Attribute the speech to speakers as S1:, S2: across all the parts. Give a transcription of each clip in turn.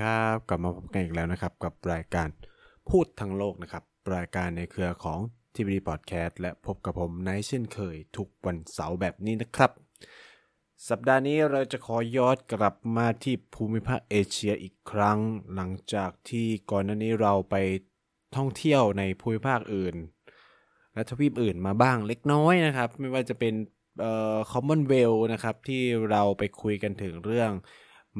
S1: ครับ กลับมาพบกันอีกแล้วนะครับ กับรายการพูดทั้งโลกนะครับ รายการในเครือของ TVD Podcast และพบกับผมในเช่นเคย ทุกวันเสาร์แบบนี้นะครับ สัปดาห์นี้เราจะขอย้อนกลับมาที่ภูมิภาคเอเชียอีกครั้ง หลังจากที่ก่อนหน้านี้เราไปท่องเที่ยวในภูมิภาคอื่น และทวีปอื่นมาบ้างเล็กน้อยนะครับ ไม่ว่าจะเป็นเอ่อ Commonwealth นะครับที่เราไปคุยกันถึงเรื่อง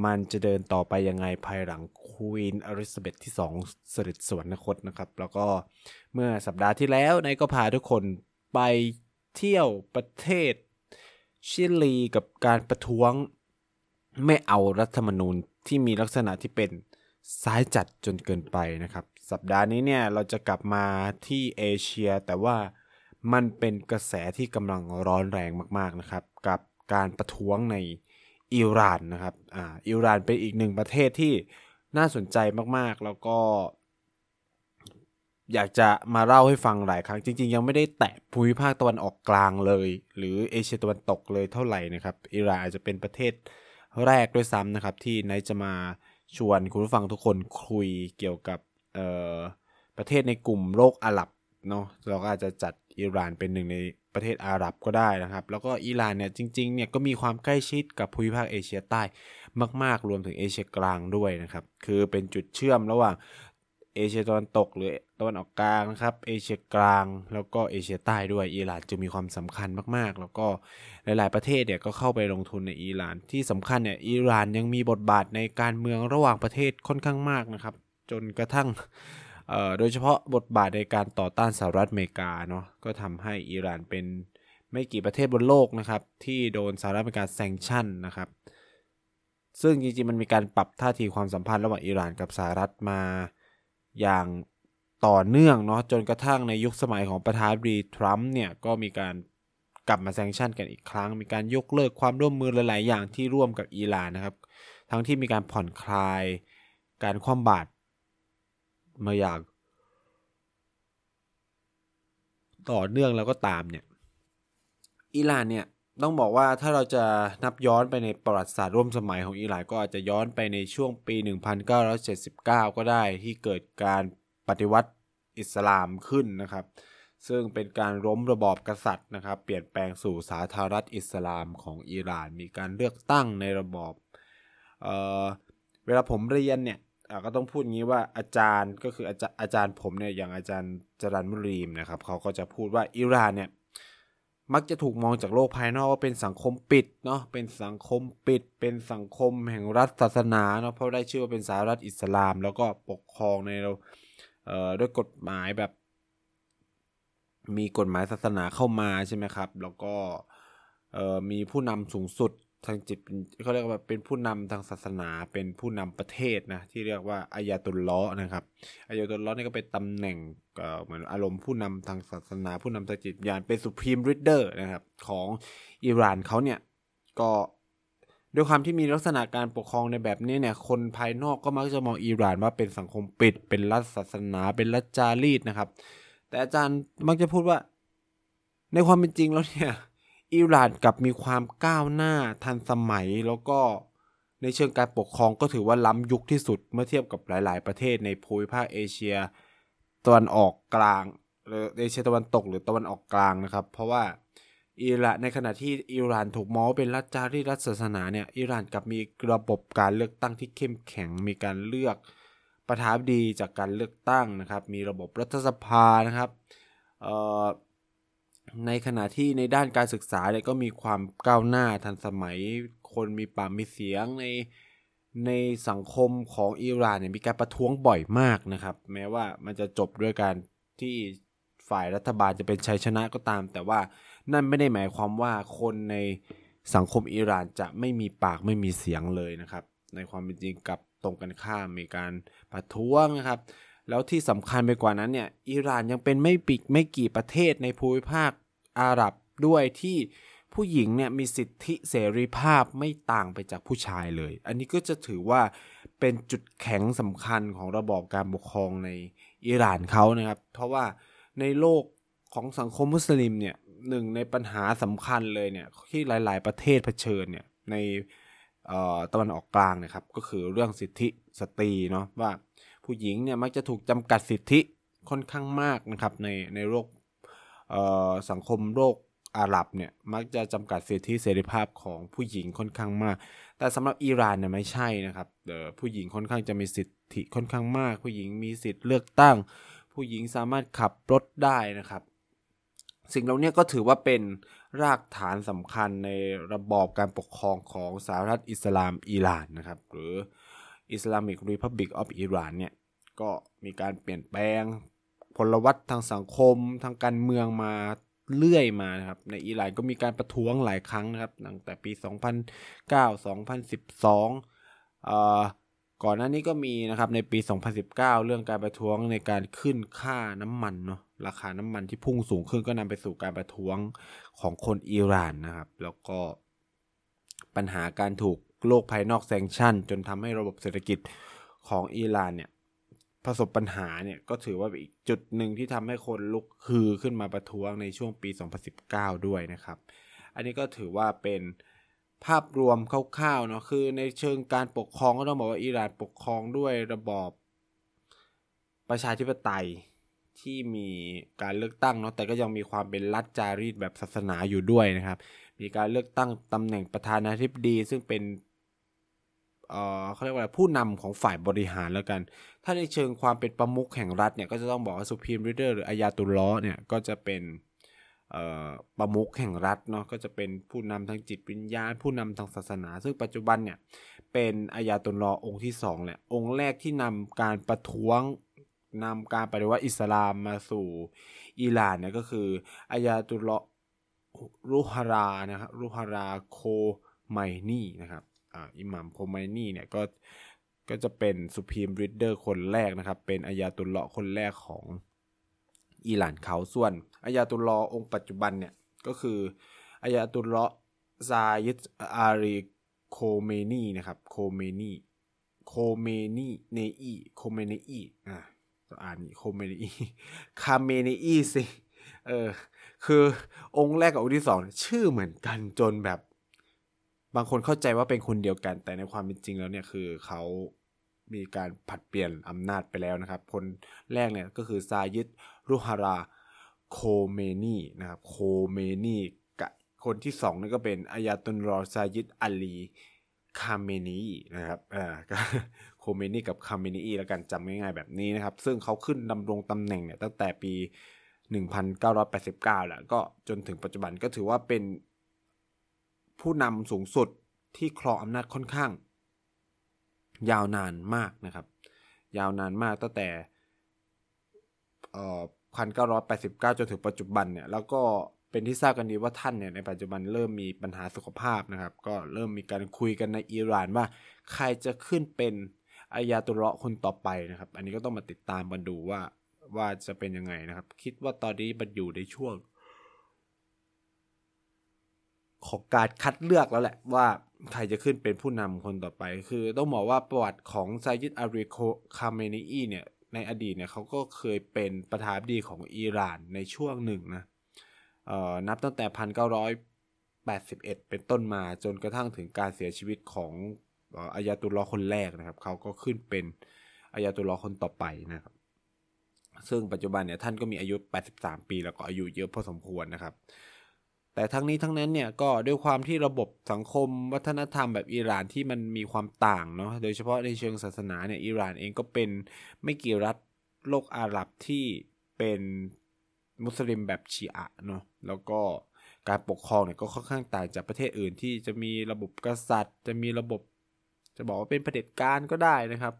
S1: มันจะเดินต่อไปยังไงภายหลังควีนอลิซาเบธที่2เสด็จสวรรคตนะครับ แล้วก็เมื่อสัปดาห์ที่แล้วนายก็พาทุกคนไปเที่ยวประเทศชิลีกับการประท้วงไม่เอารัฐธรรมนูญที่มีลักษณะที่เป็นซ้ายจัดจนเกินไปนะครับ สัปดาห์นี้เนี่ยเราจะกลับมาที่เอเชีย แต่ว่ามันเป็นกระแสที่กำลังร้อนแรงมากๆนะครับ กับการประท้วงใน อิหร่านนะครับอ่าอิหร่านเป็นอีกหนึ่งประเทศที่น่าสนใจมากๆ แล้วก็ อยากจะมาเล่าให้ฟังหลายครั้ง จริง ๆ ยังไม่ได้แตะภูมิภาคตะวันออกกลางเลย หรือเอเชียตะวันตกเลยเท่าไหร่นะครับ อิหร่านอาจจะเป็นประเทศแรกด้วยซ้ำนะครับ ที่ไนท์จะมาชวนคุณผู้ฟังทุกคนคุยเกี่ยวกับประเทศในกลุ่มโลกอาหรับเนาะเราก็อาจจะจัดอิหร่านเป็นหนึ่งใน ประเทศอาหรับก็ได้นะครับ แล้วก็อิหร่านเนี่ยจริงๆเนี่ยก็มีความใกล้ชิดกับภูมิภาคเอเชียใต้มาก ๆ รวมถึงเอเชียกลางด้วยนะครับ คือเป็นจุดเชื่อมระหว่างเอเชียตะวันตกหรือตะวันออกกลางนะครับ เอเชียกลางแล้วก็เอเชียใต้ด้วยอิหร่านจึงมีความสำคัญมากๆ แล้วก็หลายๆประเทศเนี่ยก็เข้าไปลงทุนในอิหร่านที่สำคัญเนี่ยอิหร่านยังมีบทบาทในการเมืองระหว่างประเทศค่อนข้างมากนะครับ จนกระทั่ง โดยเฉพาะบทบาทในการต่อต้านสหรัฐอเมริกาเนาะก็ทำให้อิหร่านเป็นไม่กี่ประเทศบนโลกนะครับ ที่โดนสหรัฐอเมริกาแซงชั่นนะครับ ซึ่งจริงๆมันมีการปรับท่าทีความสัมพันธ์ระหว่างอิหร่านกับสหรัฐมาอย่างต่อเนื่องเนาะจนกระทั่งในยุคสมัยของประธานาธิบดีทรัมป์เนี่ยก็มีการกลับมาแซงชั่นกันอีกครั้ง มีการยกเลิกความร่วมมือหลาย ๆ อย่างที่ร่วมกับอิหร่านนะครับ ทั้งที่มีการผ่อนคลายการคว่ำบาตร มาอย่าง ต่อเนื่องแล้วก็ตามเนี่ย อิหร่านเนี่ยต้องบอกว่าถ้าเราจะนับย้อนไปในประวัติศาสตร์ร่วมสมัยของอิหร่านก็อาจจะย้อนไปในช่วงปี 1979 ก็ได้ที่เกิดการปฏิวัติอิสลามขึ้นนะครับ ซึ่งเป็นการล้มระบอบกษัตริย์นะครับ เปลี่ยนแปลงสู่สาธารณรัฐอิสลามของอิหร่าน มีการเลือกตั้งในระบอบเออเวลาผมเรียนเนี่ย ก็ต้องพูดงี้ว่าอาจารย์ก็คืออาจารย์อาจารย์ผมเนี่ยอย่างอาจารย์จรันมุรีมนะครับเขาก็จะพูดว่าอิหร่านเนี่ยมักจะถูกมองจากโลกภายนอกว่าเป็นสังคมปิดเนาะเป็นสังคมปิด เป็นสังคมแห่งรัฐศาสนาเนาะเพราะได้ชื่อว่าเป็นสาธารณรัฐอิสลาม แล้วก็ปกครองในเราเอ่อด้วยกฎหมายแบบ มีกฎหมายศาสนาเข้ามาใช่ไหมครับ แล้วก็เอ่อมีผู้นำสูงสุด ทางจิตเขาเรียกว่าเป็นผู้นำทางศาสนาเป็นผู้นำประเทศนะที่เรียกว่าอายาตุลลอฮ์นะครับอายาตุลลอฮ์นี่ก็เป็นตำแหน่งเหมือนอารมณ์ผู้นำทางศาสนา ผู้นำทางจิตวิญญาณเป็น supreme leader นะครับของอิหร่านเขาเนี่ยก็ด้วยความที่มีลักษณะการปกครองในแบบนี้เนี่ย คนภายนอกก็มักจะมองอิหร่านว่าเป็นสังคมปิด เป็นรัฐศาสนา เป็นรัฐจารีตนะครับ แต่อาจารย์มักจะพูดว่า ในความเป็นจริงแล้วเนี่ย อิหร่านกับมีความก้าวหน้าทันสมัยแล้วก็ในเชิงการปกครองก็ถือว่าล้ำยุคที่สุดเมื่อเทียบกับหลาย ๆ ประเทศในภูมิภาคเอเชียตะวันออกกลางหรือเอเชียตะวันตกหรือตะวันออกกลางนะครับ เพราะว่าอิหร่านในขณะที่อิหร่านถูกมองเป็นรัฐจารีรัฐศาสนาเนี่ยอิหร่านกับมีระบบการเลือกตั้งที่เข้มแข็งมีการเลือกประธานาธิบดีจากการเลือกตั้งนะครับ มีระบบรัฐสภานะครับเอ่อ ในขณะที่ในด้านการศึกษาเนี่ยก็มีความก้าวหน้าทันสมัย คนมีปากมีเสียงในในสังคมของอิหร่านเนี่ยมีการประท้วงบ่อยมากนะครับ แม้ว่ามันจะจบด้วยการที่ฝ่ายรัฐบาลจะเป็นชัยชนะก็ตาม แต่ว่านั่นไม่ได้หมายความว่าคนในสังคมอิหร่านจะไม่มีปากไม่มีเสียงเลยนะครับ ในความเป็นจริงกับตรงกันข้ามมีการประท้วงนะครับ แล้วที่สำคัญไปกว่านั้นเนี่ยอิหร่านยังเป็นไม่ปิกไม่กี่ประเทศในภูมิภาคอาหรับด้วยที่ผู้หญิงเนี่ยมีสิทธิเสรีภาพไม่ต่างไปจากผู้ชายเลย อันนี้ก็จะถือว่าเป็นจุดแข็งสำคัญของระบอบการปกครองในอิหร่านเขานะครับ เพราะว่าในโลกของสังคมมุสลิมเนี่ยหนึ่งในปัญหาสำคัญเลยเนี่ยที่หลาย ๆ ประเทศเผชิญเนี่ยในตะวันออกกลางนะครับ ก็คือเรื่องสิทธิสตรีเนาะว่า ผู้หญิงเนี่ยมักจะถูกจำกัดสิทธิค่อนข้างมากนะครับในในโลกสังคมโลกอาหรับเนี่ยมักจะจำกัดสิทธิเสรีภาพของผู้หญิงค่อนข้างมาก แต่สำหรับอิหร่านเนี่ยไม่ใช่นะครับผู้หญิงค่อนข้างจะมีสิทธิค่อนข้างมาก ผู้หญิงมีสิทธิ์เลือกตั้ง ผู้หญิงสามารถขับรถได้นะครับสิ่งเหล่านี้ก็ถือว่าเป็นรากฐานสำคัญในระบอบการปกครองของสหรัฐอิสลามอิหร่านนะครับ หรือ Islamic Republic of Iran เนี่ย ก็มีการเปลี่ยนแปลงพลวัตทางสังคม ทางการเมืองมาเรื่อยมานะครับ ในอิหร่านก็มีการประท้วงหลายครั้งนะครับตั้งแต่ปี 2009 2012อ่อก่อนหน้านี้ก็มีนะครับในปี 2019 เรื่องการประท้วงในการขึ้นค่าน้ำมันเนาะราคาน้ำมันที่พุ่งสูงขึ้นก็นำไปสู่การประท้วงของคนอิหร่านนะครับ แล้วก็ปัญหาการถูกโลกภายนอกแซงชั่น จนทำให้ระบบเศรษฐกิจของอิหร่านเนี่ย ประสบปัญหาเนี่ยก็ถือว่าอีกจุดหนึ่งที่ทำให้คนลุกฮือขึ้นมาประท้วงในช่วงปี 2019 ด้วยนะครับ อันนี้ก็ถือว่าเป็นภาพรวมคร่าวๆเนาะคือในเชิงการปกครองก็ต้องบอกว่าอิหร่านปกครองด้วยระบอบประชาธิปไตยที่มีการเลือกตั้งเนาะแต่ก็ยังมีความเป็นรัฐจารีตแบบศาสนาอยู่ด้วยนะครับ มีการเลือกตั้งตำแหน่งประธานาธิบดี ซึ่งเป็น เขาเรียกว่าผู้นำของฝ่ายบริหารแล้วกัน ถ้าในเชิงความเป็นประมุขแห่งรัฐเนี่ยก็จะต้องบอกว่าสุพีมริเดอร์หรืออายาตุลล้อเนี่ยก็จะเป็นประมุขแห่งรัฐเนาะก็จะเป็นผู้นำทางจิตวิญญาณ ผู้นำทางศาสนา ซึ่งปัจจุบันเนี่ยเป็นอายาตุลลอองค์ที่สองแหละองค์แรกที่นำการประท้วงนำการปฏิวัติอิสลามมาสู่อิหร่านเนี่ยก็คืออายาตุลลอรุฮารานะครับรุฮาราโคไมนีนะครับ อิหมัมโคไมนีเนี่ยก็ก็จะเป็นสุพีมริดเดอร์คนแรกนะครับ เป็นอายาตุลเลอคนแรกของอิหร่านเขาส่วนอายาตุลเลอองค์ปัจจุบันเนี่ยก็คืออายาตุลลอฮ์ซายิดอาลีโคเมนีนะครับโคเมนีโคเมนีเนอีโคเมเนอีอ่าอ่านโคเมเนอีคาเมเนอีสิเออคือองค์แรกกับองค์ที่สองชื่อเหมือนกันจนแบบ บางคนเข้าใจว่าเป็นคนเดียวกัน แต่ในความเป็นจริงแล้วเนี่ยคือเขามีการผลัดเปลี่ยนอำนาจไปแล้วนะครับ คนแรกเนี่ยก็คือซายิดรูฮุลลาห์โคเมนีนะครับโคเมนีกับคนที่สองนี่ก็เป็นอายาตุลลอฮ์ซายิดอาลีคาเมนีนะครับอ่าโคเมนีกับคาเมนีแล้วกันจำง่ายๆแบบนี้นะครับ ซึ่งเขาขึ้นดำรงตำแหน่งเนี่ยตั้งแต่ปี 1989 แล้วก็จนถึงปัจจุบันก็ถือว่าเป็น ผู้นำสูงสุดที่ครองอำนาจค่อนข้าง ยาวนานมากนะครับ ยาวนานมากตั้งแต่พันเก้าร้อยแปดสิบเก้าจนถึงปัจจุบันเนี่ยแล้วก็เป็นที่ทราบกันดีว่าท่านเนี่ยในปัจจุบันเริ่มมีปัญหาสุขภาพนะครับ ก็เริ่มมีการคุยกันในอิหร่านว่า ใครจะขึ้นเป็นอายาตุลคนต่อไปนะครับ อันนี้ก็ต้องมาติดตามมาดูว่าว่าจะเป็นยังไงนะครับ คิดว่าตอนนี้มันอยู่ในช่วง ของการคัดเลือกแล้วแหละว่าใครจะขึ้นเป็นผู้นำคนต่อไป คือต้องบอกว่าประวัติของไซยิดอารีโคคาเมนีเนี่ยในอดีตเนี่ยเขาก็เคยเป็นประธานาธิบดีของอิหร่านในช่วงหนึ่งนะเอ่อนับตั้งแต่พันเก้าร้อยแปดสิบเอ็ดเป็นต้นมาจนกระทั่งถึงการเสียชีวิตของอายาตุลลอคนแรกนะครับ เขาก็ขึ้นเป็นอายาตุลลอคนต่อไปนะครับ ซึ่งปัจจุบันเนี่ยท่านก็มีอายุ 83 ปี แล้วก็อายุเยอะพอสมควรนะครับ แต่ทั้งนี้ทั้งนั้นเนี่ยก็ด้วยความที่ระบบสังคมวัฒนธรรมแบบอิหร่านที่มันมีความต่างเนาะโดยเฉพาะในเชิงศาสนาเนี่ยอิหร่านเองก็เป็นไม่กี่รัฐโลกอาหรับที่เป็นมุสลิมแบบชีอะเนาะแล้วก็การปกครองเนี่ยก็ค่อนข้างต่างจากประเทศอื่นที่จะมีระบบกษัตริย์ จะมีระบบ จะบอกว่าเป็นเผด็จการก็ได้นะครับ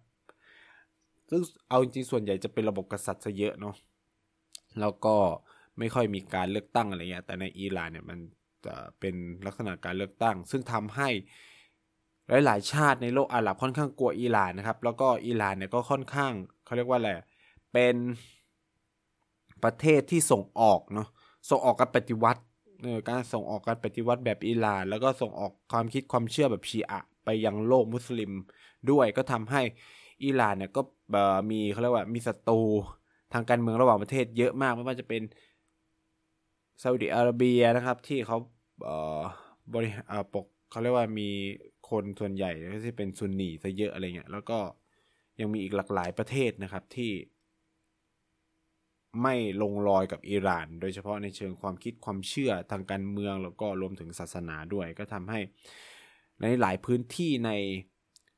S1: ซึ่งเอาจริงส่วนใหญ่จะเป็นระบบกษัตริย์ซะเยอะเนาะแล้วก็ ไม่ค่อยมีการเลือกตั้งอะไรเงี้ยแต่ในอิหร่านเนี่ยมันจะเป็นลักษณะการเลือกตั้ง ซึ่งทำให้หลายๆชาติในโลกอาหรับค่อนข้างกลัวอิหร่านนะครับ แล้วก็อิหร่านเนี่ยก็ค่อนข้างเขาเรียกว่าอะไรเป็นประเทศที่ส่งออกเนาะส่งออกการปฏิวัติการส่งออกการปฏิวัติแบบอิหร่าน แล้วก็ส่งออกความคิดความเชื่อแบบชีอะไปยังโลกมุสลิมด้วยก็ทำให้อิหร่านเนี่ยก็มีเขาเรียกว่ามีศัตรูทางการเมืองระหว่างประเทศเยอะมากไม่ว่าจะเป็น ซาอุดิอาระเบียนะครับ ที่เขาเอ่อบริปกเขาเรียกว่ามีคนส่วนใหญ่ที่เป็นซุนนีซะเยอะอะไรเงี้ยแล้วก็ยังมีอีกหลากหลายประเทศนะครับที่ไม่ลงรอยกับอิหร่าน โดยเฉพาะในเชิงความคิดความเชื่อทางการเมืองแล้วก็รวมถึงศาสนาด้วย ก็ทำให้ในหลายพื้นที่ใน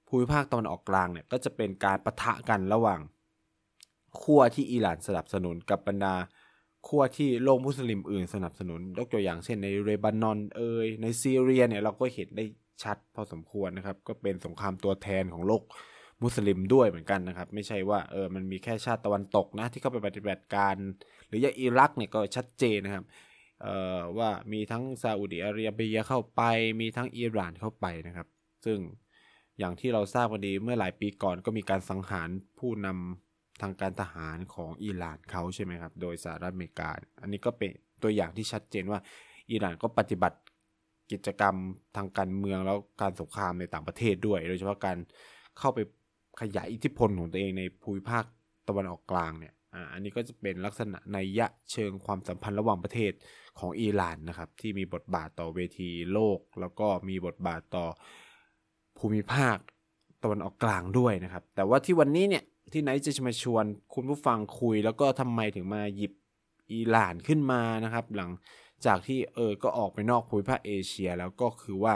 S1: ภูมิภาคตะวันออกกลางเนี่ยก็จะเป็นการประทะกันระหว่างขั้วที่อิหร่านสนับสนุนกับบรรดา ขั้วที่โลกมุสลิมอื่นสนับสนุนยกตัวอย่างเช่นในเรบานอนเอยในซีเรียเนี่ยเราก็เห็นได้ชัดพอสมควรนะครับ ก็เป็นสงครามตัวแทนของโลกมุสลิมด้วยเหมือนกันนะครับ ไม่ใช่ว่าเออมันมีแค่ชาติตะวันตกนะที่เข้าไปปฏิบัติการ หรืออย่างอิรักเนี่ยก็ชัดเจนนะครับเอ่อว่ามีทั้งซาอุดิอาระเบียเข้าไป มีทั้งอิหร่านเข้าไปนะครับ ซึ่งอย่างที่เราทราบกันดีเมื่อหลายปีก่อนก็มีการสังหารผู้นำ ทางการทหารของอิหร่านเขาใช่ไหมครับ โดยสหรัฐอเมริกา อันนี้ก็เป็นตัวอย่างที่ชัดเจนว่าอิหร่านก็ปฏิบัติกิจกรรมทางการเมืองแล้วการสงครามในต่างประเทศด้วย โดยเฉพาะการเข้าไปขยายอิทธิพลของตัวเองในภูมิภาคตะวันออกกลางเนี่ยอันนี้ก็จะเป็นลักษณะในยะเชิงความสัมพันธ์ระหว่างประเทศของอิหร่านนะครับ ที่มีบทบาทต่อเวทีโลก แล้วก็มีบทบาทต่อภูมิภาคตะวันออกกลางด้วยนะครับ แต่ว่าที่วันนี้เนี่ย ที่ไนท์จะมาชวนคุณผู้ฟังคุย แล้วก็ทำไมถึงมาหยิบอิหร่านขึ้นมานะครับ หลังจากที่เออก็ออกไปนอกภูมิภาคเอเชียแล้วก็คือว่า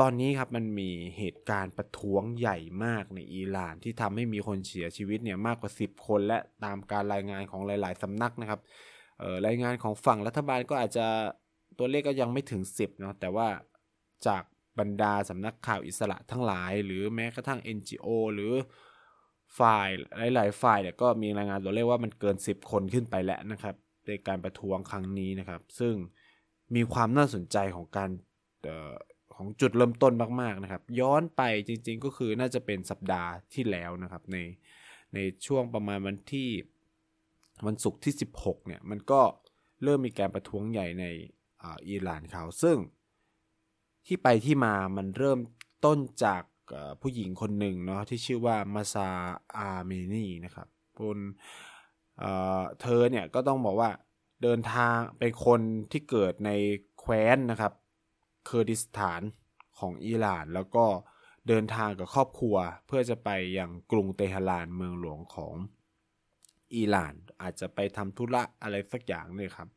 S1: ตอนนี้ครับมันมีเหตุการณ์ประท้วงใหญ่มากในอิหร่านที่ทำให้มีคนเสียชีวิตเนี่ยมากกว่า 10 คนและตามการรายงานของหลาย ๆสำนักนะครับรายงานของฝั่งรัฐบาลก็อาจจะตัวเลขก็ยังไม่ถึง 10เนาะแต่ว่าจากบรรดาสำนักข่าวอิสระทั้งหลาย หรือแม้กระทั่ง NGO หรือ ฝ่ายหลาย ๆ ฝ่ายเนี่ยก็มีรายงานตัวเลขว่ามันเกิน 10 คนขึ้นไปแล้วนะครับ ในการประท้วงครั้งนี้นะครับ ซึ่งมีความน่าสนใจของการของจุดเริ่มต้นมาก ๆ นะครับ ย้อนไปจริง ๆ ก็คือน่าจะเป็นสัปดาห์ที่แล้วนะครับ ในในช่วงประมาณวันที่วันศุกร์ที่ 16 เนี่ย มันก็เริ่มมีการประท้วงใหญ่ในอิหร่านเขาซึ่งที่ไปที่มามันเริ่มต้นจาก ผู้หญิงคนหนึ่งเนาะที่ชื่อว่ามาซาอาร์เมนีนะครับคนเธอเนี่ยก็ต้องบอกว่าเดินทางเป็นคนที่เกิดในแคว้นนะครับเคอร์ดิสถานของอิหร่าน แล้วก็เดินทางกับครอบครัว เพื่อจะไปยังกรุงเตหะรานเมืองหลวงของอิหร่าน อาจจะไปทำธุระอะไรสักอย่างเลยครับ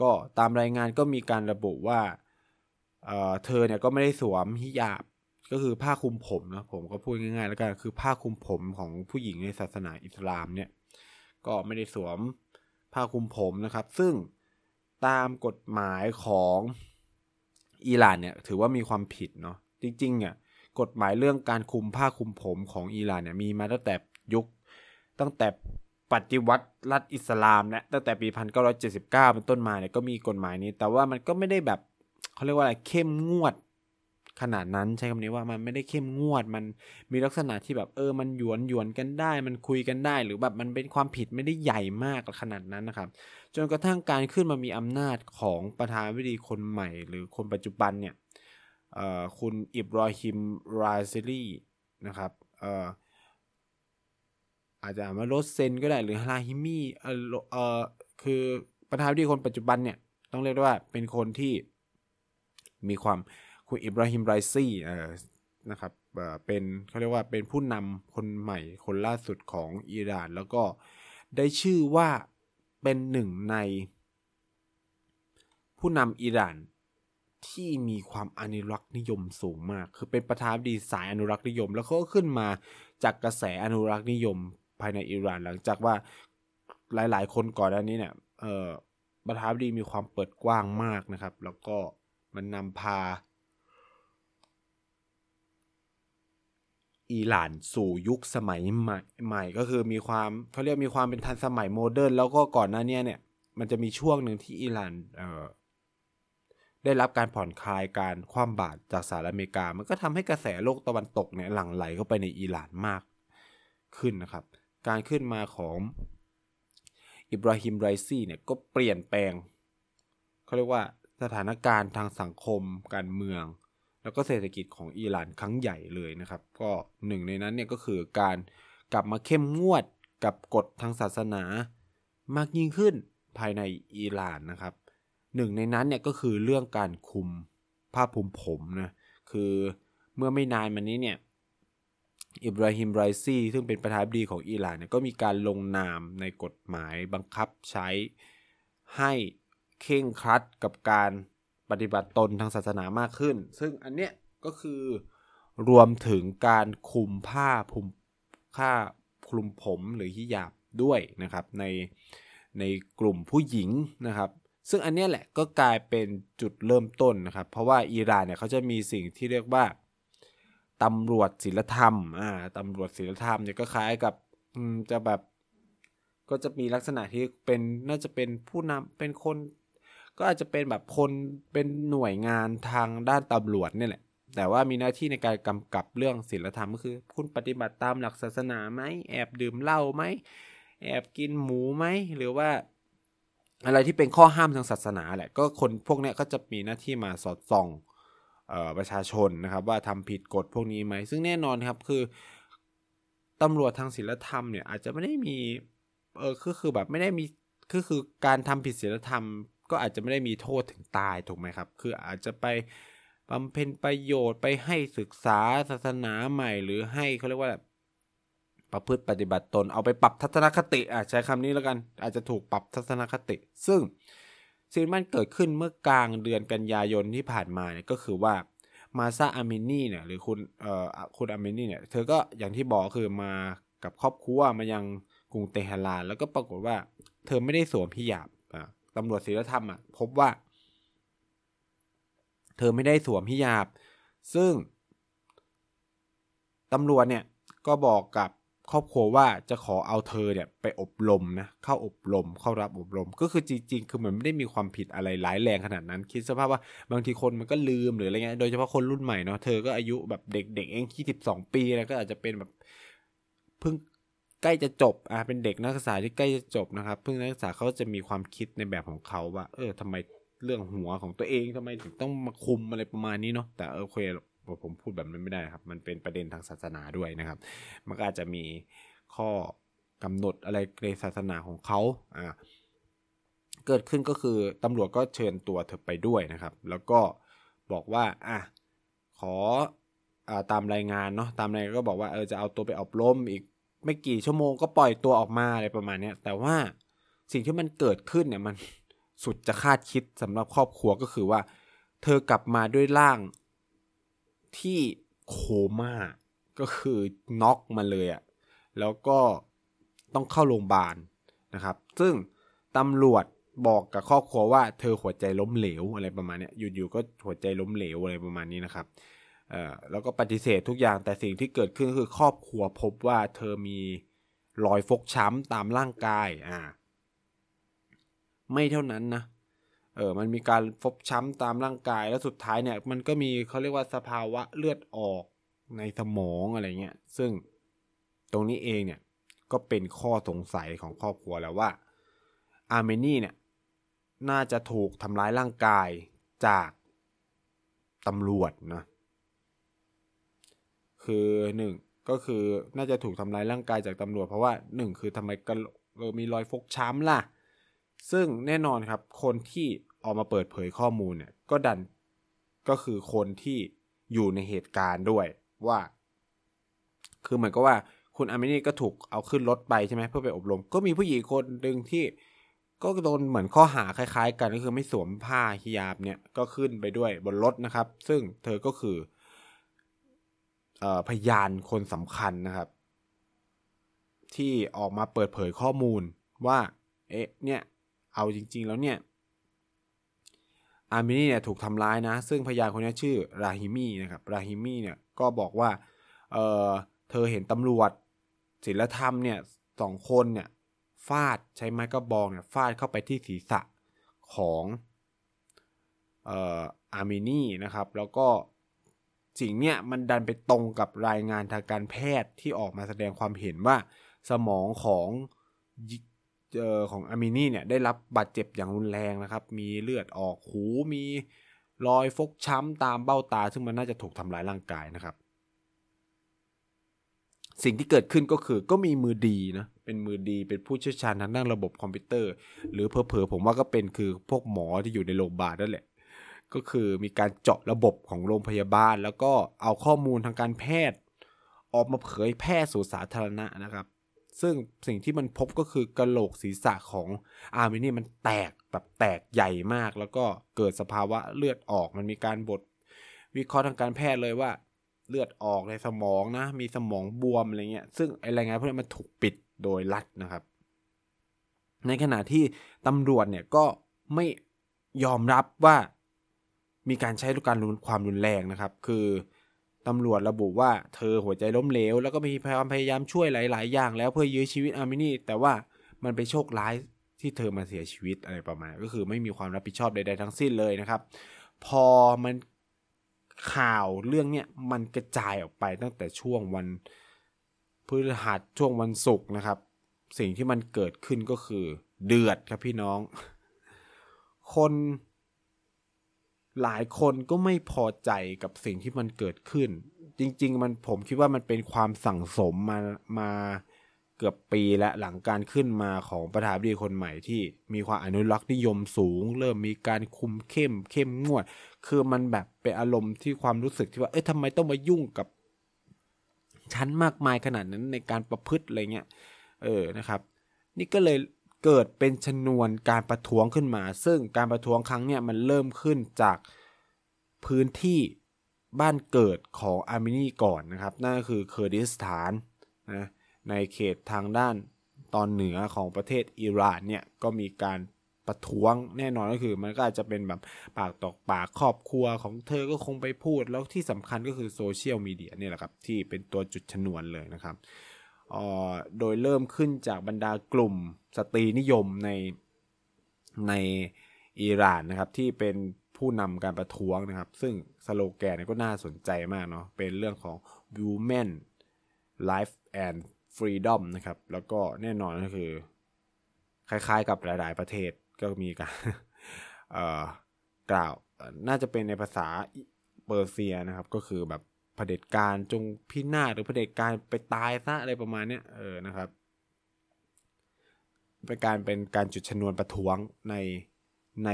S1: ก็ตามรายงานก็มีการระบุว่าเเธอเนี่ยก็ไม่ได้สวมฮิญาบ ก็คือผ้าคลุมผมนะผมก็พูดง่ายๆ แล้วกันคือผ้าคลุมผมของผู้หญิงในศาสนาอิสลามเนี่ยก็ไม่ได้สวมผ้าคลุมผมนะครับ ซึ่งตามกฎหมายของอิหร่านเนี่ยถือว่ามีความผิดเนาะจริงๆเนี่ยกฎหมายเรื่องการคุมผ้าคลุมผมของอิหร่านเนี่ยมีมาตั้งแต่ยุคตั้งแต่ปฏิวัติรัฐอิสลามนี่ยตั้งแต่ปี 1979 เป็นต้นมาเนี่ยก็มีกฎหมายนี้ แต่ว่ามันก็ไม่ได้แบบเขาเรียกว่าอะไรเข้มงวด ขนาดนั้นใช้คำนี้ว่ามันไม่ได้เข้มงวด มันมีลักษณะที่แบบเออมันหยวนหยวนกันได้ มันคุยกันได้ หรือแบบมันเป็นความผิดไม่ได้ใหญ่มากขนาดนั้นนะครับ จนกระทั่งการขึ้นมามีอำนาจของประธานวิธีคนใหม่ หรือคนปัจจุบันเนี่ยคุณอิบรอฮิมราซิลีนะครับอาจจะมาโรสเซนก็ได้หรือฮาราฮิมีเออคือประธานวิธีคนปัจจุบันเนี่ยต้องเรียกว่าเป็นคนที่มีความ คุณอิบราฮิมไรซี่นะครับเป็นเขาเรียกว่าเป็นผู้นำคนใหม่คนล่าสุดของอิหร่าน แล้วก็ได้ชื่อว่าเป็นหนึ่งใน ผู้นำอิหร่านที่มีความอนุรักษ์นิยมสูงมาก คือเป็นประธานดีสายอนุรักษ์นิยม แล้วเขาก็ขึ้นมาจากกระแสอนุรักษ์นิยมภายในอิหร่าน หลังจากว่าหลาย ๆ คนก่อนอันนี้เนี่ยประธานดีมีความเปิดกว้างมากนะครับ แล้วก็มันนำพา อิหร่านสู่ยุคสมัยใหม่ใหม่ก็คือมีความเขาเรียกมีความเป็นทันสมัยโมเดิร์นแล้วก็ก่อนหน้านี้เนี่ย มันจะมีช่วงหนึ่งที่อิหร่านเอ่อได้รับการผ่อนคลายการคว่ำบาตรจากสหรัฐอเมริกา มันก็ทำให้กระแสโลกตะวันตกเนี่ยหลั่งไหลเข้าไปในอิหร่านมากขึ้นนะครับ การขึ้นมาของอิบราฮิมไรซี่เนี่ยก็เปลี่ยนแปลงเขาเรียกว่าสถานการณ์ทางสังคมการเมือง แล้วก็เศรษฐกิจของอิหร่านครั้งใหญ่เลยนะครับ ก็หนึ่งในนั้นเนี่ยก็คือการกลับมาเข้มงวดกับกฎทางศาสนามากยิ่งขึ้นภายในอิหร่านนะครับหนึ่งในนั้นเนี่ยก็คือเรื่องการคุมผ้าพุมผมนะคือเมื่อไม่นานมานี้เนี่ยอิบราฮิมไรซีซึ่งเป็นประธานาธิบดีของอิหร่านเนี่ยก็มีการลงนามในกฎหมายบังคับใช้ให้เข่งครัดกับการ ปฏิบัติตนทางศาสนามากขึ้น ซึ่งอันเนี้ยก็คือรวมถึงการคุมผ้าพุมผ้าคลุมผมหรือฮิญาบด้วยนะครับ ในในกลุ่มผู้หญิงนะครับ ซึ่งอันนี้แหละก็กลายเป็นจุดเริ่มต้นนะครับ เพราะว่าอิหร่านเนี่ยเขาจะมีสิ่งที่เรียกว่าตำรวจศีลธรรมอ่าตำรวจศีลธรรมเนี่ยก็คล้ายกับจะแบบก็จะมีลักษณะที่เป็นน่าจะเป็นผู้นำเป็นคน ก็อาจจะเป็นแบบคนเป็นหน่วยงานทางด้านตำรวจเนี่ยแหละ แต่ว่ามีหน้าที่ในการกำกับเรื่องศีลธรรมก็คือ คุณปฏิบัติตามหลักศาสนาไหมแอบดื่มเหล้าไหมแอบกินหมูไหมหรือว่าอะไรที่เป็นข้อห้ามทางศาสนาแหละก็คนพวกนี้ก็จะมีหน้าที่มาสอดส่องประชาชนนะครับ ว่าทำผิดกฎพวกนี้ไหม ซึ่งแน่นอนครับคือตำรวจทางศีลธรรมเนี่ยอาจจะไม่ได้มีเออคือคือแบบไม่ได้มีคือคือการทำผิดศีลธรรม ก็อาจจะไม่ได้มีโทษถึงตายถูกไหมครับ คืออาจจะไปบำเพ็ญประโยชน์ไปให้ศึกษาศาสนาใหม่ หรือให้เขาเรียกว่าประพฤติปฏิบัติตนเอาไปปรับทัศนคติอะใช้คำนี้แล้วกัน อาจจะถูกปรับทัศนคติ ซึ่งสิ่งมันเกิดขึ้นเมื่อกลางเดือนกันยายนที่ผ่านมาเนี่ยก็คือว่ามาซาอามินี่เนี่ยหรือคุณเอ่อคุณอามินี่เนี่ยเธอก็อย่างที่บอกคือมากับครอบครัวมายังกรุงเตหะราน แล้วก็ปรากฏว่า เธอไม่ได้สวมพิยาบ ตำรวจศีลธรรมอะพบว่า เธอไม่ได้สวมฮิญาบ ซึ่งตำรวจเนี่ยก็บอกกับครอบครัวว่าจะขอเอาเธอเนี่ยไปอบรมนะเข้าอบรมเข้ารับอบรม ก็คือจริงๆ คือมันไม่ได้มีความผิดอะไรร้ายแรงขนาดนั้น คิดสภาพว่าบางทีคนมันก็ลืมหรืออะไรเงี้ยโดยเฉพาะคนรุ่นใหม่เนาะเธอก็อายุแบบเด็กๆเองที่สิบสองปีแล้วก็อาจจะเป็นแบบเพิ่ง ใกล้จะจบอ่าเป็นเด็กนักศึกษาที่ใกล้จะจบนะครับเพิ่งนักศึกษาเขาจะมีความคิดในแบบของเขาว่า เออทำไมเรื่องหัวของตัวเองทำไมถึงต้องมาคุมอะไรประมาณนี้เนาะแต่โอเคผมพูดแบบนั้นไม่ได้ครับ มันเป็นประเด็นทางศาสนาด้วยนะครับ มันก็อาจจะมีข้อกำหนดอะไรในศาสนาของเขาอ่าเกิดขึ้นก็คือตำรวจก็เชิญตัวเธอไปด้วยนะครับ แล้วก็บอกว่าอะขออตามรายงานเนาะตามรายงานก็บอกว่าเออจะเอาตัวไปอบรมอีก ไม่กี่ชั่วโมงก็ปล่อยตัวออกมาอะไรประมาณนี้แต่ว่าสิ่งที่มันเกิดขึ้นเนี่ยมันสุดจะคาดคิดสำหรับครอบครัวก็คือว่า เธอกลับมาด้วยร่างที่โคม่าก็คือน็อกมาเลยอะแล้วก็ต้องเข้าโรงพยาบาลนะครับ ซึ่งตำรวจบอกกับครอบครัวว่าเธอหัวใจล้มเหลวอะไรประมาณนี้อยู่ๆก็หัวใจล้มเหลวอะไรประมาณนี้นะครับ แล้วก็ปฏิเสธทุกอย่างแต่สิ่งที่เกิดขึ้นคือครอบครัวพบว่าเธอมีรอยฟกช้ำตามร่างกายอ่าไม่เท่านั้นนะเออมันมีการฟบช้ำตามร่างกายแล้วสุดท้ายเนี่ยมันก็มีเขาเรียกว่าสภาวะเลือดออกในสมองอะไรเงี้ยซึ่งตรงนี้เองเนี่ยก็เป็นข้อสงสัยของครอบครัวแล้วว่าอาร์เมนีเนี่ยน่าจะถูกทำร้ายร่างกายจากตำรวจนะ คือหนึ่งก็คือน่าจะถูกทำร้ายร่างกายจากตำรวจ เพราะว่าหนึ่งคือทำไมกระมีรอยฟกช้ำล่ะ ซึ่งแน่นอนครับ คนที่ออกมาเปิดเผยข้อมูลเนี่ยก็ดันก็คือคนที่อยู่ในเหตุการณ์ด้วยว่า คือเหมือนกับว่าคุณอามินี่ก็ถูกเอาขึ้นรถไปใช่ไหมเพื่อไปอบรม ก็มีผู้หญิงคนหนึ่งที่ก็โดนเหมือนข้อหาคล้าย ๆ กันก็คือไม่สวมผ้าฮิญาบเนี่ยก็ขึ้นไปด้วยบนรถนะครับ ซึ่งเธอก็คือ พยานคนสำคัญนะครับ ที่ออกมาเปิดเผยข้อมูลว่าเอ๊ะเนี่ยเอาจริง ๆ แล้วเนี่ยอาร์มินีเนี่ยถูกทำร้ายนะ ซึ่งพยานคนนี้ชื่อราฮิมีนะครับราฮิมีเนี่ยก็บอกว่าเออเธอเห็นตำรวจศิลธรรมเนี่ยสองคนเนี่ยฟาดใช้ไม้กระบองเนี่ยฟาดเข้าไปที่ศีรษะของเอ่ออาร์มินีนะครับ แล้วก็ สิ่งเนี่ยมันดันไปตรงกับรายงานทางการแพทย์ที่ออกมาแสดงความเห็นว่าสมองของออของอามินี่เนี่ยได้รับบาดเจ็บอย่างรุนแรงนะครับ มีเลือดออกหูมีรอยฟกช้ำตามเบ้าตา ซึ่งมันน่าจะถูกทำร้ายร่างกายนะครับ สิ่งที่เกิดขึ้นก็คือก็มีมือดีนะเป็นมือดีเป็นผู้เชี่ยวชาญทางด้านระบบคอมพิวเตอร์ หรือเพอๆผมว่าก็เป็นคือพวกหมอที่อยู่ในโรงพยาบาลนั่นแหละ ก็คือมีการเจาะระบบของโรงพยาบาล แล้วก็เอาข้อมูลทางการแพทย์ ออกมาเผยแพร่สู่สาธารณะนะครับ ซึ่งสิ่งที่มันพบก็คือกระโหลกศีรษะของอาร์เมนีมันแตกแบบแตกใหญ่มาก แล้วก็เกิดสภาวะเลือดออกมันมีการบทวิเคราะห์ทางการแพทย์เลยว่าเลือดออกในสมองนะ มีสมองบวมอะไรเงี้ย ซึ่งไอรายงานพวกนี้มันถูกปิดโดยรัฐนะครับ ในขณะที่ตำรวจเนี่ยก็ไม่ยอมรับว่า มีการใช้การรุนความรุนแรงนะครับ คือตำรวจระบุว่าเธอหัวใจล้มเหลว แล้วก็มีความพยายามช่วยหลาย ๆ อย่างแล้วเพื่อยื้อชีวิตอาร์มินีแต่ว่ามันไปโชคร้ายที่เธอมาเสียชีวิตอะไรประมาณ ก็คือไม่มีความรับผิดชอบใด ๆ ทั้งสิ้นเลยนะครับ พอมันข่าวเรื่องเนี้ยมันกระจายออกไปตั้งแต่ช่วงวันพฤหัสช่วงวันศุกร์นะครับ สิ่งที่มันเกิดขึ้นก็คือเดือดครับพี่น้อง คน หลายคนก็ไม่พอใจกับสิ่งที่มันเกิดขึ้น จริง ๆ มันผมคิดว่ามันเป็นความสั่งสมมามาเกือบปีและหลังการขึ้นมาของประธานาธิบดีคนใหม่ที่มีความอนุรักษ์นิยมสูง เริ่มมีการคุมเข้มเข้มงวด คือมันแบบเป็นอารมณ์ที่ความรู้สึกที่ว่าเอ๊ะทำไมต้องมายุ่งกับชั้นมากมายขนาดนั้นในการประพฤติอะไรเงี้ยเออนะครับ นี่ก็เลย เกิดเป็นชนวนการประท้วงขึ้นมา ซึ่งการประท้วงครั้งเนี้ยมันเริ่มขึ้นจากพื้นที่บ้านเกิดของอาร์เมนีก่อนนะครับ นั่นก็คือเคอร์ดิสถานนะในเขตทางด้านตอนเหนือของประเทศอิหร่านเนี่ยก็มีการประท้วงแน่นอนก็คือมันก็อาจจะเป็นแบบปากต่อปากครอบครัวของเธอก็คงไปพูด แล้วที่สำคัญก็คือโซเชียลมีเดียเนี่แหละครับที่เป็นตัวจุดชนวนเลยนะครับ โดยเริ่มขึ้นจากบรรดากลุ่มสตรีนิยมในในอิหร่านนะครับที่เป็นผู้นำการประท้วงนะครับ ซึ่งสโลแกนก็น่าสนใจมากเนาะเป็นเรื่องของ women life and freedom นะครับ แล้วก็แน่นอนก็คือ คล้ายๆกับหลาย ๆ ประเทศก็มีการกล่าวน่าจะเป็นในภาษาเปอร์เซียนะครับ ก็คือแบบ เผด็จการจงพินาศหรือเผด็จการไปตายซะอะไรประมาณเนี้ยเออนะครับเป็นการเป็นการจุดชนวนประท้วงในใน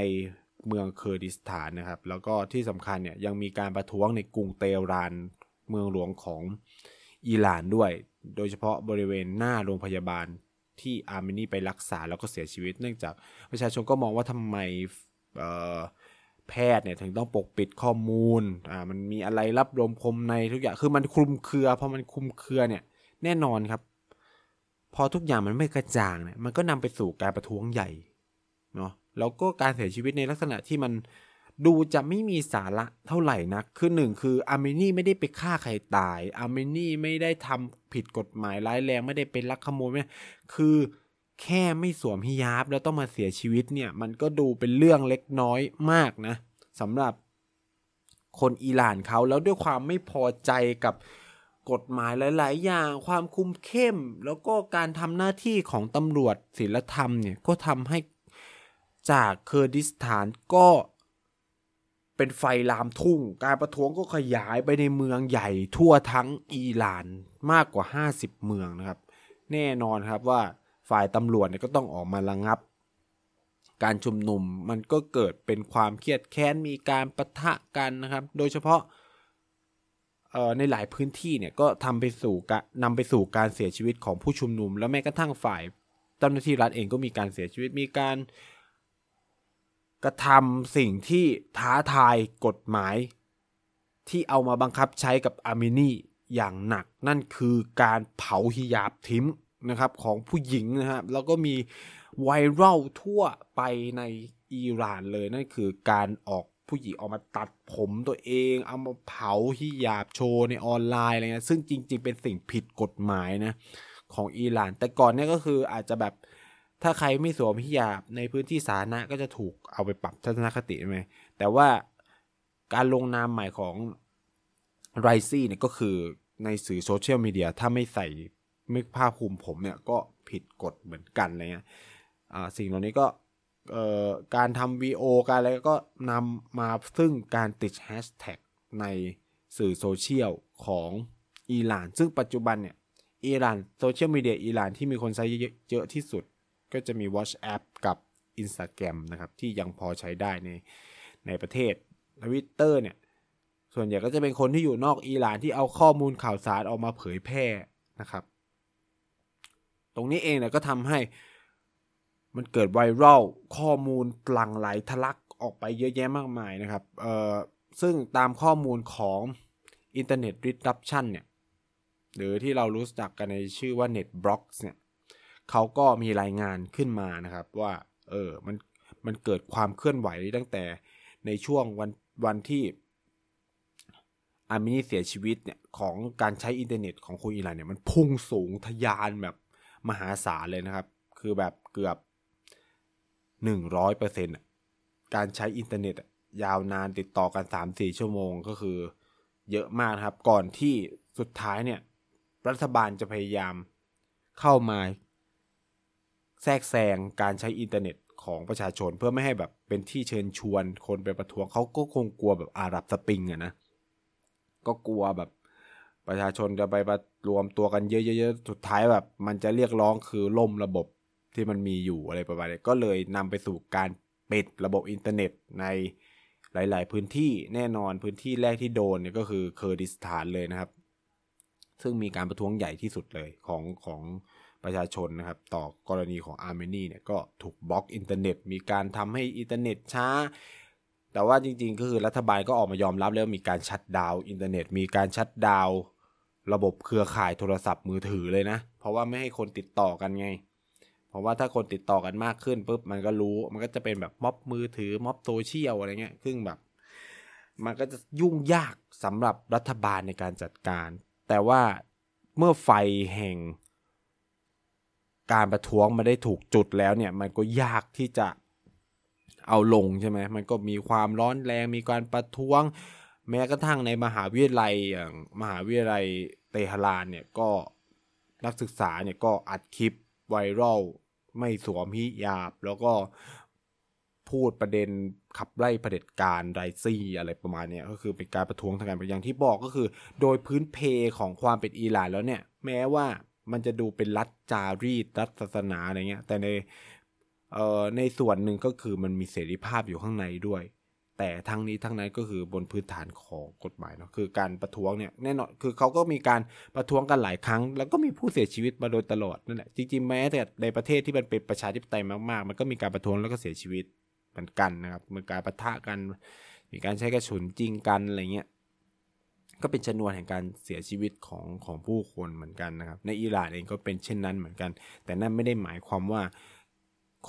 S1: เมืองเคอร์ดิสถานนะครับ แล้วก็ที่สำคัญเนี่ยยังมีการประท้วงในกรุงเตหรานเมืองหลวงของอิหร่านด้วย โดยเฉพาะบริเวณหน้าโรงพยาบาลที่อาร์เมนีไปรักษาแล้วก็เสียชีวิต เนื่องจากประชาชนก็มองว่าทำไม แพทย์เนี่ยถึงต้องปกปิดข้อมูลอ่ามันมีอะไรรับรวมคมในทุกอย่างคือมันคลุมเครือพอมันคลุมเครือเนี่ยแน่นอนครับ พอทุกอย่างมันไม่กระจ่างเนี่ยมันก็นำไปสู่การประท้วงใหญ่เนาะแล้วก็การเสียชีวิตในลักษณะที่มันดูจะไม่มีสาระเท่าไหร่นะคือหนึ่งคืออาร์เมนีไม่ได้ไปฆ่าใครตาย อาร์เมนีไม่ได้ทำผิดกฎหมายร้ายแรงไม่ได้เป็นลักขโมยไม่คือ แค่ไม่สวมฮิญาบแล้วต้องมาเสียชีวิตเนี่ย มันก็ดูเป็นเรื่องเล็กน้อยมากนะสำหรับคนอิหร่านเขาแล้วด้วยความไม่พอใจกับกฎหมายหลาย ๆ อย่าง ความคุมเข้ม แล้วก็การทำหน้าที่ของตำรวจศีลธรรมเนี่ยก็ทำให้จากเคอร์ดิสถานก็เป็นไฟลามทุ่ง การประท้วงก็ขยายไปในเมืองใหญ่ทั่วทั้งอิหร่านมากกว่า 50 เมืองนะครับ แน่นอนครับว่า ฝ่ายตำรวจเนี่ยก็ต้องออกมาระงับ การชุมนุมมันก็เกิดเป็นความเครียดแค้นมีการประทะกันนะครับ โดยเฉพาะในหลายพื้นที่เนี่ยก็ทำไปสู่การนำไปสู่การเสียชีวิตของผู้ชุมนุม แล้วแม้กระทั่งฝ่ายเจ้าหน้าที่รัฐเองก็มีการเสียชีวิตมีการกระทำสิ่งที่ท้าทายกฎหมาย ที่เอามาบังคับใช้กับอาร์เมนีอย่างหนัก นั่นคือการเผาฮิญาบทิ้ม นะครับของผู้หญิงนะครับแล้วก็มีไวรัลทั่วไปในอิหร่านเลยนั่นคือการออกผู้หญิงออกมาตัดผมตัวเอง เอามาเผาฮิญาบโชว์ในออนไลน์อะไรเงี้ยซึ่งจริง ๆ เป็นสิ่งผิดกฎหมายนะของอิหร่าน แต่ก่อนเนี่ยก็คืออาจจะแบบถ้าใครไม่สวมฮิญาบในพื้นที่สาธารณะก็จะถูกเอาไปปรับทัศนคติใช่ไหมแต่ว่าการลงนามใหม่ของไรซี่เนี่ยก็คือในสื่อโซเชียลมีเดียถ้าไม่ใส่ ไม่ผ้าคลุมผมเนี่ยก็ผิดกฎเหมือนกันอะไรเงี้ยสิ่งเหล่านี้ก็การทำวิดีโอการอะไรก็นำมาซึ่งการติดแฮชแท็กในสื่อโซเชียลของอิหร่าน ซึ่งปัจจุบันเนี่ยอิหร่านโซเชียลมีเดียอิหร่านที่มีคนใช้เยอะที่สุด ก็จะมี WhatsApp กับ Instagram นะครับ ที่ยังพอใช้ได้ในในประเทศทวิตเตอร์เนี่ย ส่วนใหญ่ก็จะเป็นคนที่อยู่นอกอิหร่านที่เอาข้อมูลข่าวสารออกมาเผยแพร่นะครับ ตรงนี้เองเนี่ยก็ทำให้มันเกิดไวรัลข้อมูลหลั่งไหลทะลักออกไปเยอะแยะมากมายนะครับเอ่อซึ่งตามข้อมูลของ Internet Disruption เนี่ยหรือที่เรารู้จักกันในชื่อว่า NetBlocks เนี่ยเขาก็มีรายงานขึ้นมานะครับว่าเออมันมันเกิดความเคลื่อนไหวตั้งแต่ในช่วงวันวันที่อามินีเสียชีวิตเนี่ยของการใช้อินเทอร์เน็ตของคนอิหร่านเนี่ยมันพุ่งสูงทะยานแบบ มหาศาลเลยนะครับ คือแบบเกือบหนึ่งร้อยเปอร์เซ็นต์การใช้อินเทอร์เน็ตยาวนานติดต่อกันสามสี่ชั่วโมงก็คือเยอะมากครับ ก่อนที่สุดท้ายเนี่ย รัฐบาลจะพยายามเข้ามาแทรกแซงการใช้อินเทอร์เน็ตของประชาชนเพื่อไม่ให้แบบเป็นที่เชิญชวนคนไปประท้วงเขาก็คงกลัวแบบ Arab Spring อะนะ ก็กลัวแบบ ประชาชนจะไปรวมตัวกันเยอะๆสุดท้ายแบบ มันจะเรียกร้องคือล่มระบบที่มันมีอยู่อะไรประมาณนี้ก็เลยนำไปสู่การปิดระบบอินเทอร์เน็ตในหลาย ๆ พื้นที่แน่นอนพื้นที่แรกที่โดนเนี่ยก็คือเคอร์ดิสถานเลยนะครับ ซึ่งมีการประท้วงใหญ่ที่สุดเลยของของประชาชนนะครับ ต่อกรณีของอาร์เมนีเนี่ยก็ถูกบล็อกอินเทอร์เน็ต มีการทำให้อินเทอร์เน็ตช้า แต่ว่าจริง ๆ ก็คือรัฐบาลก็ออกมายอมรับแล้วมีการ shutdown อินเทอร์เน็ต มีการ shutdown ระบบเครือข่ายโทรศัพท์มือถือเลยนะ เพราะว่าไม่ให้คนติดต่อกันไง เพราะว่าถ้าคนติดต่อกันมากขึ้นปุ๊บมันก็รู้มันก็จะเป็นแบบม็อบมือถือม็อบโซเชียลอะไรเงี้ยซึ่งแบบ มันก็จะยุ่งยากสำหรับรัฐบาลในการจัดการ แต่ว่าเมื่อไฟแห่ง การประท้วงมาได้ถูกจุดแล้วเนี่ย มันก็ยากที่จะเอาลงใช่ไหมมันก็มีความร้อนแรงมีการประท้วง แม้กระทั่งในมหาวิทยาลัยอย่างมหาวิทยาลัยเตหะรานเนี่ยก็นักศึกษาเนี่ยก็อัดคลิปไวรัลไม่สวมฮิญาบ แล้วก็พูดประเด็นขับไล่เผด็จการไรซี่อะไรประมาณนี้ก็คือเป็นการประท้วงทางการอย่างที่บอกก็คือ โดยพื้นเพของความเป็นอิหร่านแล้วเนี่ย แม้ว่ามันจะดูเป็นรัฐจารีตรัฐศาสนาอะไรเงี้ยแต่ในเอ่อในส่วนหนึ่งก็คือมันมีเสรีภาพอยู่ข้างในด้วย แต่ทั้งนี้ทั้งนั้นก็คือบนพื้นฐานของกฎหมายเนาะคือการประท้วงเนี่ยแน่นอนคือเขาก็มีการประท้วงกันหลายครั้ง แล้วก็มีผู้เสียชีวิตมาโดยตลอดนั่นแหละจริงๆแม้แต่ในประเทศที่มันเป็นประชาธิปไตยมากๆ มันก็มีการประท้วงแล้วก็เสียชีวิตเหมือนกันนะครับมีการประทะกัน มีการใช้กระสุนจริงกันอะไรเงี้ยก็เป็นชนวนแห่งการเสียชีวิตของของผู้คนเหมือนกันนะครับในอิหร่านเองก็เป็นเช่นนั้นเหมือนกัน แต่นั่นไม่ได้หมายความว่า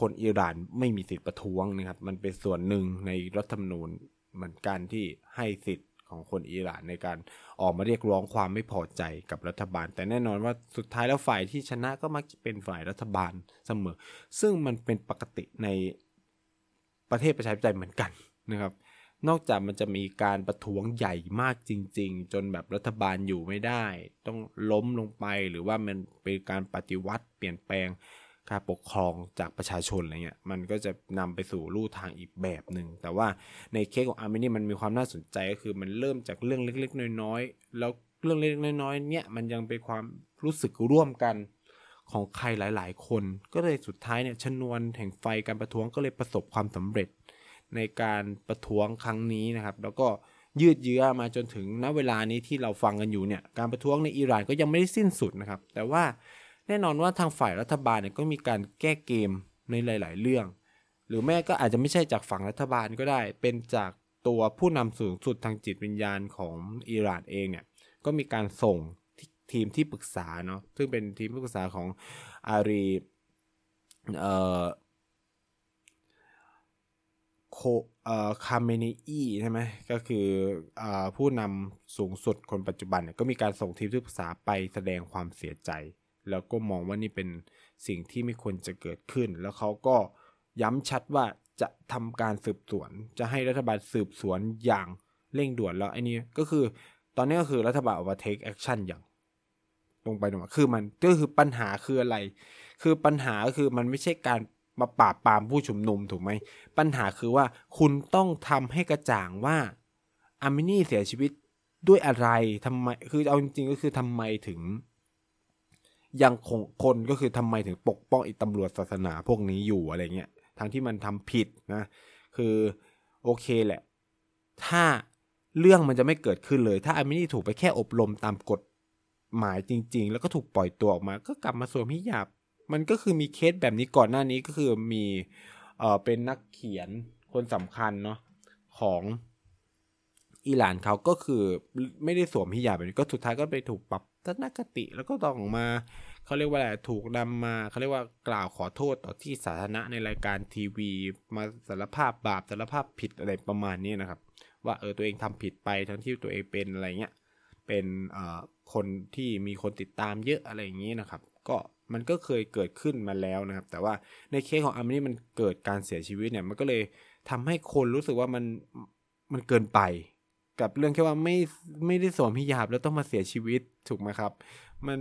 S1: คนอิหร่านไม่มีสิทธิ์ประท้วงนะครับ มันเป็นส่วนหนึ่งในรัฐธรรมนูญเหมือนกันที่ให้สิทธิ์ของคนอิหร่านในการออกมาเรียกร้องความไม่พอใจกับรัฐบาล แต่แน่นอนว่าสุดท้ายแล้วฝ่ายที่ชนะก็มักจะเป็นฝ่ายรัฐบาลเสมอ ซึ่งมันเป็นปกติในประเทศประชาธิปไตยเหมือนกันนะครับ นอกจากมันจะมีการประท้วงใหญ่มากจริง ๆ จนแบบรัฐบาลอยู่ไม่ได้ ต้องล้มลงไปหรือว่ามันเป็นการปฏิวัติเปลี่ยนแปลง การปกครองจากประชาชนอะไรเงี้ยมันก็จะนำไปสู่ลู่ทางอีกแบบหนึ่งแต่ว่าในเคสของอาร์เมนีมันมีความน่าสนใจก็คือมันเริ่มจากเรื่องเล็กๆ น้อยๆแล้วเรื่องเล็กๆน้อยๆเนี่ยมันยังเป็นความรู้สึกร่วมกันของใครหลาย ๆ คน ก็เลยสุดท้ายเนี่ยชนวนแห่งไฟการประท้วงก็เลยประสบความสำเร็จ ในการประท้วงครั้งนี้นะครับ แล้วก็ยืดเยื้อมาจนถึงณเวลานี้ที่เราฟังกันอยู่เนี่ยการประท้วงในอิหร่านก็ยังไม่ได้สิ้นสุดนะครับ แต่ว่า แน่นอนว่าทางฝ่ายรัฐบาลเนี่ยก็มีการแก้เกมในหลาย ๆ เรื่อง หรือแม่ก็อาจจะไม่ใช่จากฝั่งรัฐบาลก็ได้ เป็นจากตัวผู้นำสูงสุดทางจิตวิญญาณของอิหร่านเองเนี่ยก็มีการส่งทีมที่ปรึกษาเนาะซึ่งเป็นทีมที่ปรึกษาของอารีเอ่อโคเอ่อคาเมเนอีใช่ไหมก็คืออผู้นำสูงสุดคนปัจจุบันเนี่ยก็มีการส่งทีมที่ปรึกษาไปแสดงความเสียใจ แล้วก็มองว่านี่เป็นสิ่งที่ไม่ควรจะเกิดขึ้น แล้วเขาก็ย้ำชัดว่าจะทำการสืบสวน จะให้รัฐบาลสืบสวนอย่างเร่งด่วนแล้วไอ้นี่ก็คือตอนนี้ก็คือรัฐบาลออกมา take action อย่างตรงไปตรงมาคือมันก็คือปัญหาคืออะไร คือปัญหาคือมันไม่ใช่การมาปราบปรามผู้ชุมนุมถูกไหมปัญหาคือว่าคุณต้องทำให้กระจ่างว่าอามินี่เสียชีวิตด้วยอะไรทำไมคือเอาจริงๆก็คือทำไมถึง ยังคงคนก็คือทำไมถึงปกป้องอิตำรวจศาสนาพวกนี้อยู่อะไรเงี้ยทั้งที่มันทำผิดนะ คือโอเคแหละ ถ้าเรื่องมันจะไม่เกิดขึ้นเลย ถ้าอามินี่ถูกไปแค่อบรมตามกฎหมายจริง ๆ แล้วก็ถูกปล่อยตัวออกมา ก็กลับมาสวมฮิญาบ มันก็คือมีเคสแบบนี้ก่อนหน้านี้ก็คือมีเออเป็นนักเขียนคนสำคัญเนาะของอิหร่านเขาก็คือไม่ได้สวมฮิญาบแบบนี้ก็สุดท้ายก็ไปถูกปรับทัศนคติแล้วก็ต้องมา เขาเรียกว่าอะไรถูกนำมาเขาเรียกว่ากล่าวขอโทษต่อที่สาธารณะในรายการทีวี มาสารภาพบาปสารภาพผิดอะไรประมาณนี้นะครับ ว่าเออตัวเองทำผิดไปทั้งที่ตัวเองเป็นอะไรเงี้ยเป็นเอ่อคนที่มีคนติดตามเยอะอะไรอย่างนี้นะครับ ก็มันก็เคยเกิดขึ้นมาแล้วนะครับ แต่ว่าในเคสของอามนี่มันเกิดการเสียชีวิตเนี่ยมันก็เลยทำให้คนรู้สึกว่ามันมันเกินไป กับเรื่องแค่ว่าไม่ไม่ได้สวมฮิญาบแล้วต้องมาเสียชีวิตถูกไหมครับ มัน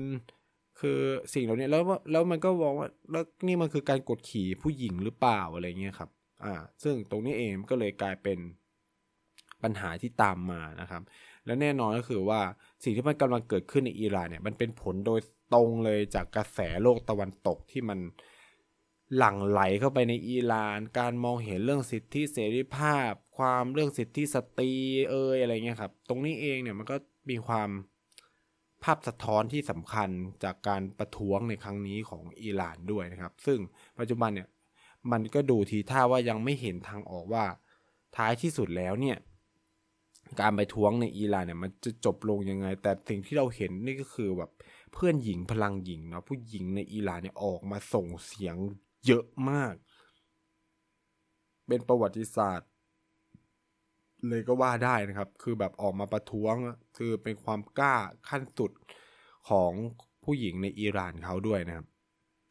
S1: คือสิ่งเหล่านี้แล้วแล้วมันก็บอกว่าแล้วนี่มันคือการกดขี่ผู้หญิงหรือเปล่าอะไรเงี้ยครับ อ่า ซึ่งตรงนี้เองก็เลยกลายเป็นปัญหาที่ตามมานะครับ และแน่นอนก็คือว่าสิ่งที่มันกำลังเกิดขึ้นในอิหร่านเนี่ยมันเป็นผลโดยตรงเลยจากกระแสโลกตะวันตกที่มันหลั่งไหลเข้าไปในอิหร่าน การมองเห็นเรื่องสิทธิเสรีภาพ ความเรื่องสิทธิสตรีเอ่ยอะไรเงี้ยครับ ตรงนี้เองเนี่ยมันก็มีความ ภาพสะท้อนที่สำคัญจากการประท้วงในครั้งนี้ของอิหร่านด้วยนะครับ ซึ่งปัจจุบันเนี่ยมันก็ดูทีท่าว่ายังไม่เห็นทางออกว่าท้ายที่สุดแล้วเนี่ยการไปท้วงในอิหร่านเนี่ยมันจะจบลงยังไง แต่สิ่งที่เราเห็นนี่ก็คือแบบเพื่อนหญิงพลังหญิงเนาะผู้หญิงในอิหร่านเนี่ยออกมาส่งเสียงเยอะมาก เป็นประวัติศาสตร์ เลยก็ว่าได้นะครับ คือแบบออกมาประท้วง คือเป็นความกล้าขั้นสุดของผู้หญิงในอิหร่านเขาด้วยนะครับ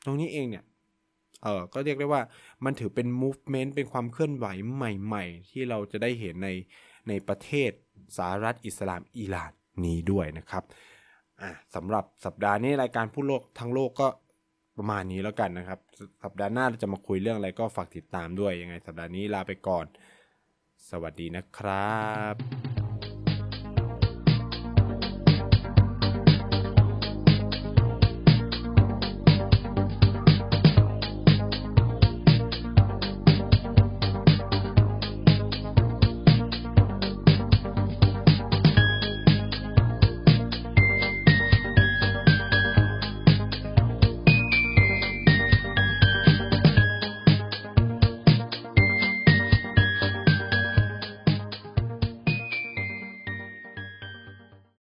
S1: ตรงนี้เองเนี่ย เออก็เรียกได้ว่ามันถือเป็น movement เป็นความเคลื่อนไหวใหม่ ๆ ที่เราจะได้เห็นในในประเทศสหรัฐอิสลามอิหร่านนี้ด้วยนะครับอะสำหรับสัปดาห์นี้รายการผู้โลกทั้งโลกก็ประมาณนี้แล้วกันนะครับ สัปดาห์หน้าเราจะมาคุยเรื่องอะไรก็ฝากติดตามด้วยยังไง สัปดาห์นี้ลาไปก่อน สวัสดีนะครับ